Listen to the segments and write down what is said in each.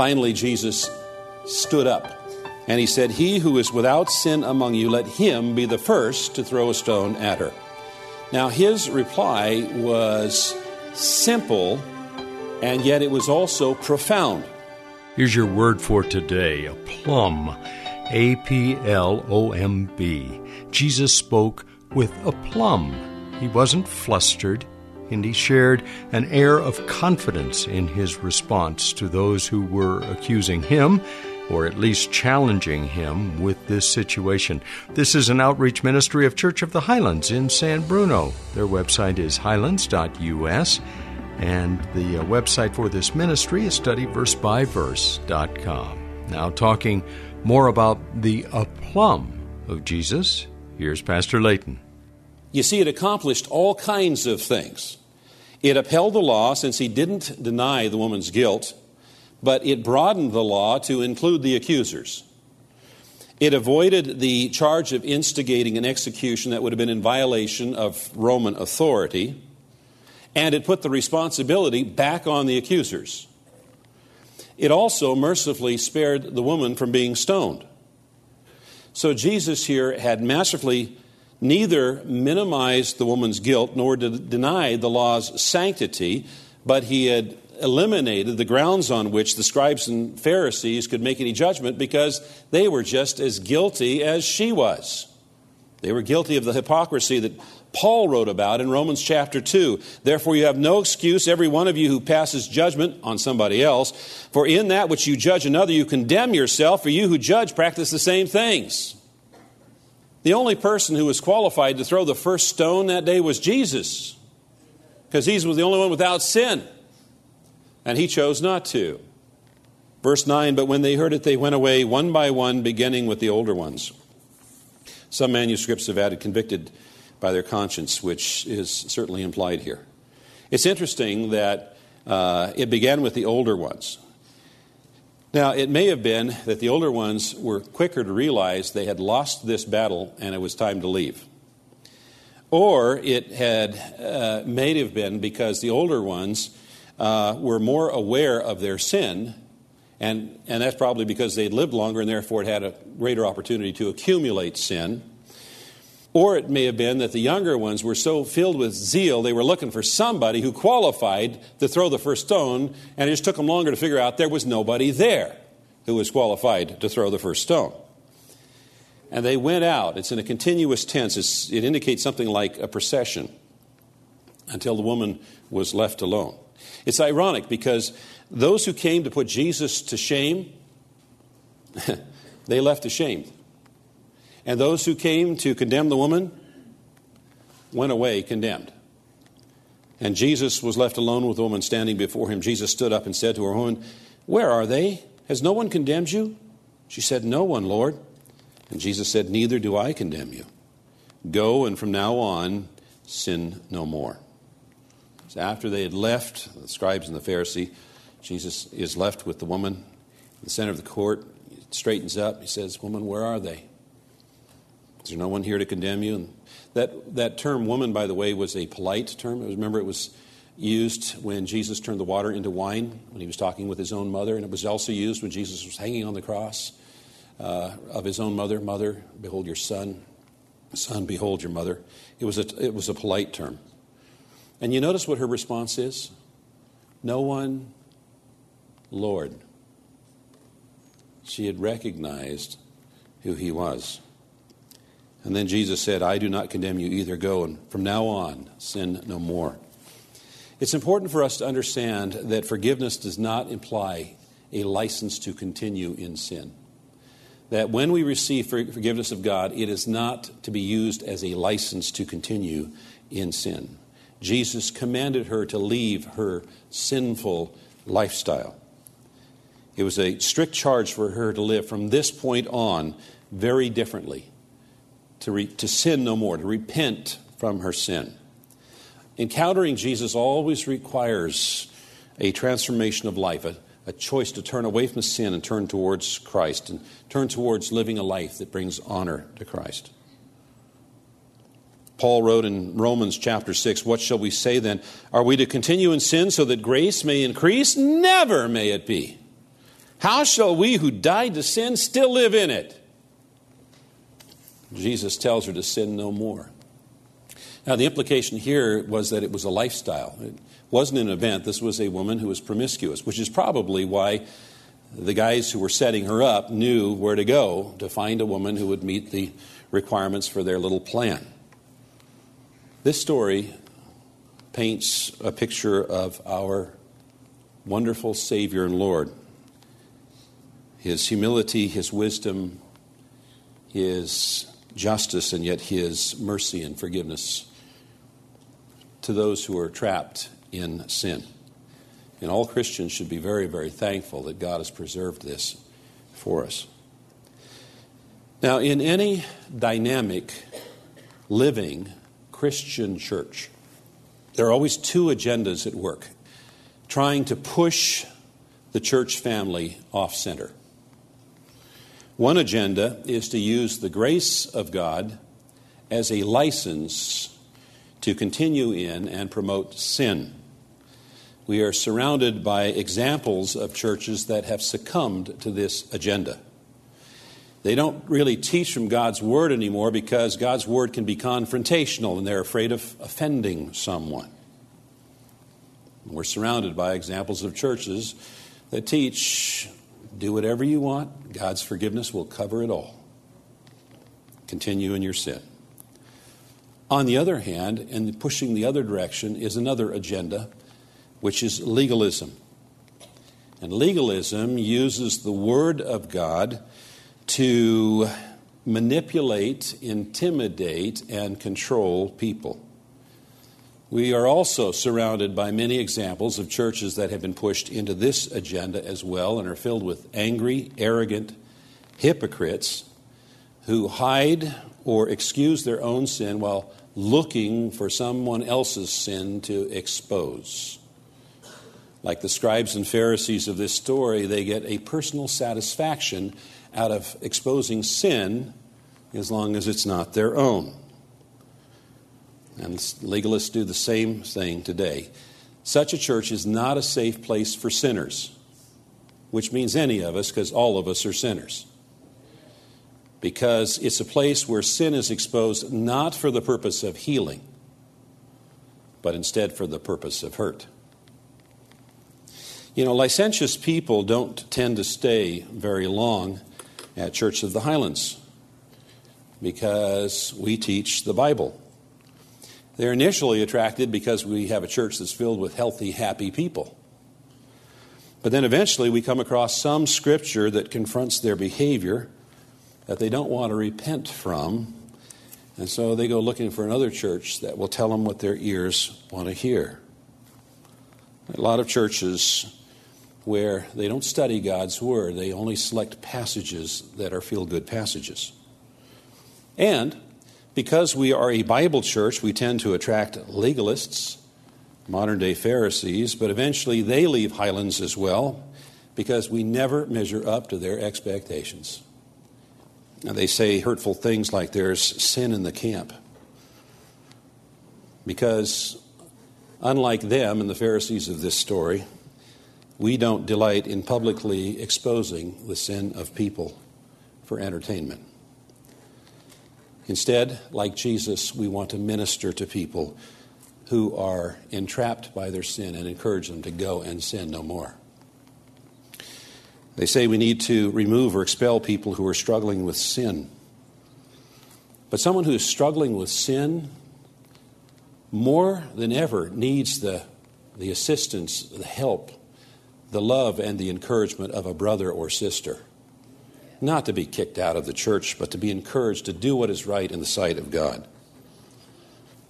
Finally, Jesus stood up and he said, He who is without sin among you, let him be the first to throw a stone at her. Now, his reply was simple, and yet it was also profound. Here's your word for today a plum. A P L O M B. Jesus spoke with a plum. He wasn't flustered, and he shared an air of confidence in his response to those who were accusing him, or at least challenging him with this situation. This is an outreach ministry of Church of the Highlands in San Bruno. Their website is highlands.us, and the uh, website for this ministry is studyversebyverse.com. Now, talking more about the aplomb of Jesus, here's Pastor Leighton. You see, it accomplished all kinds of things. It upheld the law since he didn't deny the woman's guilt, but it broadened the law to include the accusers. It avoided the charge of instigating an execution that would have been in violation of Roman authority, and it put the responsibility back on the accusers. It also mercifully spared the woman from being stoned. So Jesus here had masterfully neither minimized the woman's guilt nor denied the law's sanctity, but he had eliminated the grounds on which the scribes and Pharisees could make any judgment because they were just as guilty as she was. They were guilty of the hypocrisy that Paul wrote about in Romans chapter 2. Therefore, you have no excuse, every one of you who passes judgment on somebody else, for in that which you judge another, you condemn yourself, for you who judge practice the same things. The only person who was qualified to throw the first stone that day was Jesus, because he was the only one without sin, and he chose not to. Verse 9 But when they heard it, they went away one by one, beginning with the older ones. Some manuscripts have added convicted by their conscience, which is certainly implied here. It's interesting that uh, it began with the older ones. Now, it may have been that the older ones were quicker to realize they had lost this battle and it was time to leave. Or it had uh, may have been because the older ones uh, were more aware of their sin, and, and that's probably because they'd lived longer and therefore had a greater opportunity to accumulate sin. Or it may have been that the younger ones were so filled with zeal, they were looking for somebody who qualified to throw the first stone, and it just took them longer to figure out there was nobody there who was qualified to throw the first stone. And they went out. It's in a continuous tense, it's, it indicates something like a procession until the woman was left alone. It's ironic because those who came to put Jesus to shame, they left ashamed. And those who came to condemn the woman went away condemned. And Jesus was left alone with the woman standing before him. Jesus stood up and said to her, Woman, where are they? Has no one condemned you? She said, No one, Lord. And Jesus said, Neither do I condemn you. Go and from now on sin no more. So after they had left, the scribes and the Pharisee, Jesus is left with the woman in the center of the court. He straightens up. He says, Woman, where are they? Is there no one here to condemn you? And that, that term, woman, by the way, was a polite term. Remember, it was used when Jesus turned the water into wine, when he was talking with his own mother, and it was also used when Jesus was hanging on the cross uh, of his own mother. Mother, behold your son. Son, behold your mother. It was, a, it was a polite term. And you notice what her response is? No one, Lord. She had recognized who he was. And then Jesus said, I do not condemn you either. Go and from now on, sin no more. It's important for us to understand that forgiveness does not imply a license to continue in sin. That when we receive forgiveness of God, it is not to be used as a license to continue in sin. Jesus commanded her to leave her sinful lifestyle. It was a strict charge for her to live from this point on very differently, to, re, to sin no more, to repent from her sin. Encountering Jesus always requires a transformation of life, a, a choice to turn away from sin and turn towards Christ, and turn towards living a life that brings honor to Christ. Paul wrote in Romans chapter 6, What shall we say then? Are we to continue in sin so that grace may increase? Never may it be. How shall we who died to sin still live in it? Jesus tells her to sin no more. Now, the implication here was that it was a lifestyle. It wasn't an event. This was a woman who was promiscuous, which is probably why the guys who were setting her up knew where to go to find a woman who would meet the requirements for their little plan. This story paints a picture of our wonderful Savior and Lord. His humility, His wisdom, His justice, and yet His mercy and forgiveness to those who are trapped in sin. And all Christians should be very, very thankful that God has preserved this for us. Now, in any dynamic, living, Christian church, there are always two agendas at work trying to push the church family off center. One agenda is to use the grace of God as a license to continue in and promote sin. We are surrounded by examples of churches that have succumbed to this agenda. They don't really teach from God's Word anymore because God's Word can be confrontational and they're afraid of offending someone. We're surrounded by examples of churches that teach do whatever you want, God's forgiveness will cover it all. Continue in your sin. On the other hand, and pushing the other direction, is another agenda, which is legalism. And legalism uses the Word of God to manipulate, intimidate, and control people. We are also surrounded by many examples of churches that have been pushed into this agenda as well and are filled with angry, arrogant hypocrites who hide or excuse their own sin while looking for someone else's sin to expose. Like the scribes and Pharisees of this story, they get a personal satisfaction out of exposing sin as long as it's not their own. And legalists do the same thing today. Such a church is not a safe place for sinners, which means any of us, because all of us are sinners. Because it's a place where sin is exposed not for the purpose of healing, but instead for the purpose of hurt. You know, licentious people don't tend to stay very long at Church of the Highlands because we teach the Bible. They're initially attracted because we have a church that's filled with healthy, happy people. But then eventually we come across some scripture that confronts their behavior that they don't want to repent from. And so they go looking for another church that will tell them what their ears want to hear. A lot of churches where they don't study God's Word, they only select passages that are feel good passages. And because we are a Bible church, we tend to attract legalists, modern day Pharisees, but eventually they leave Highlands as well because we never measure up to their expectations. Now, they say hurtful things like there's sin in the camp. Because, unlike them and the Pharisees of this story, we don't delight in publicly exposing the sin of people for entertainment. Instead, like Jesus, we want to minister to people who are entrapped by their sin and encourage them to go and sin no more. They say we need to remove or expel people who are struggling with sin. But someone who is struggling with sin more than ever needs the, the assistance, the help, the love and the encouragement of a brother or sister. Not to be kicked out of the church, but to be encouraged to do what is right in the sight of God.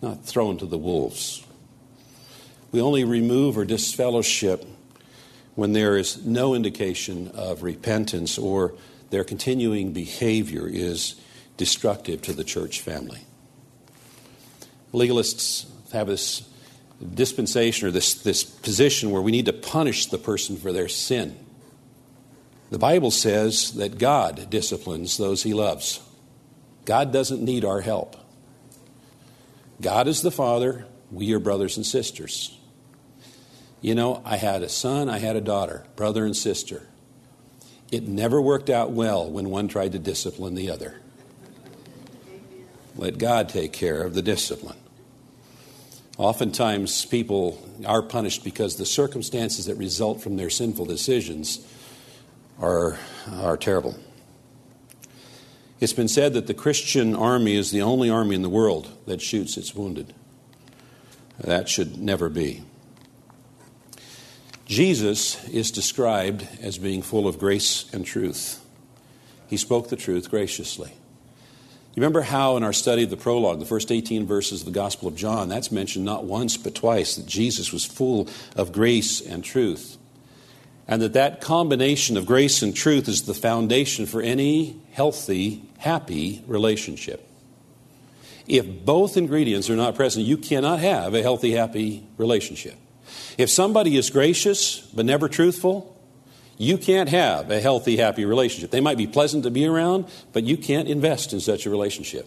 Not thrown to the wolves. We only remove or disfellowship when there is no indication of repentance or their continuing behavior is destructive to the church family. Legalists have this dispensation or this, this position where we need to punish the person for their sin. The Bible says that God disciplines those he loves. God doesn't need our help. God is the Father, we are brothers and sisters. You know, I had a son, I had a daughter, brother and sister. It never worked out well when one tried to discipline the other. Let God take care of the discipline. Oftentimes, people are punished because the circumstances that result from their sinful decisions are, are terrible. It's been said that the Christian army is the only army in the world that shoots its wounded. That should never be. Jesus is described as being full of grace and truth. He spoke the truth graciously. You remember how, in our study of the prologue, the first 18 verses of the Gospel of John, that's mentioned not once but twice that Jesus was full of grace and truth. And that that combination of grace and truth is the foundation for any healthy, happy relationship. If both ingredients are not present, you cannot have a healthy, happy relationship. If somebody is gracious but never truthful, you can't have a healthy, happy relationship. They might be pleasant to be around, but you can't invest in such a relationship.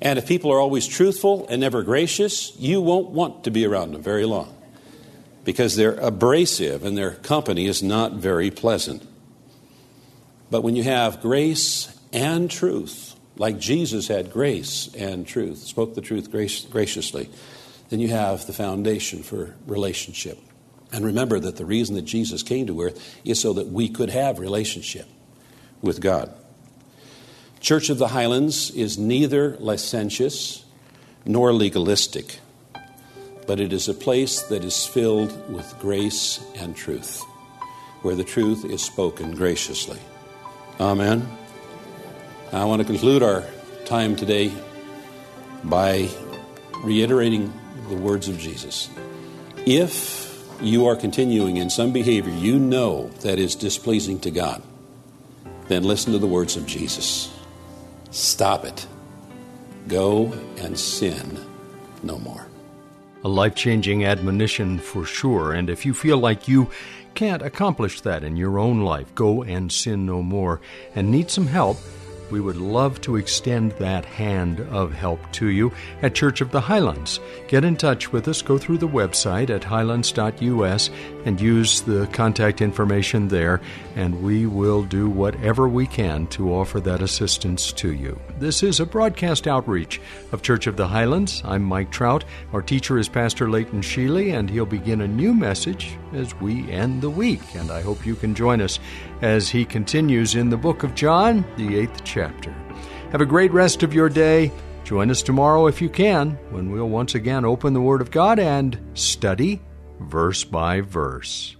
And if people are always truthful and never gracious, you won't want to be around them very long because they're abrasive and their company is not very pleasant. But when you have grace and truth, like Jesus had grace and truth, spoke the truth graciously, then you have the foundation for relationship. And remember that the reason that Jesus came to earth is so that we could have relationship with God. Church of the Highlands is neither licentious nor legalistic, but it is a place that is filled with grace and truth, where the truth is spoken graciously. Amen. I want to conclude our time today by reiterating the words of Jesus. If you are continuing in some behavior you know that is displeasing to God, then listen to the words of Jesus. Stop it. Go and sin no more. A life changing admonition for sure. And if you feel like you can't accomplish that in your own life, go and sin no more, and need some help, we would love to extend that hand of help to you at Church of the Highlands. Get in touch with us. Go through the website at highlands.us and use the contact information there, and we will do whatever we can to offer that assistance to you. This is a broadcast outreach of Church of the Highlands. I'm Mike Trout. Our teacher is Pastor Leighton Sheely, and he'll begin a new message as we end the week. And I hope you can join us as he continues in the book of John, the eighth chapter. Have a great rest of your day. Join us tomorrow if you can, when we'll once again open the Word of God and study verse by verse.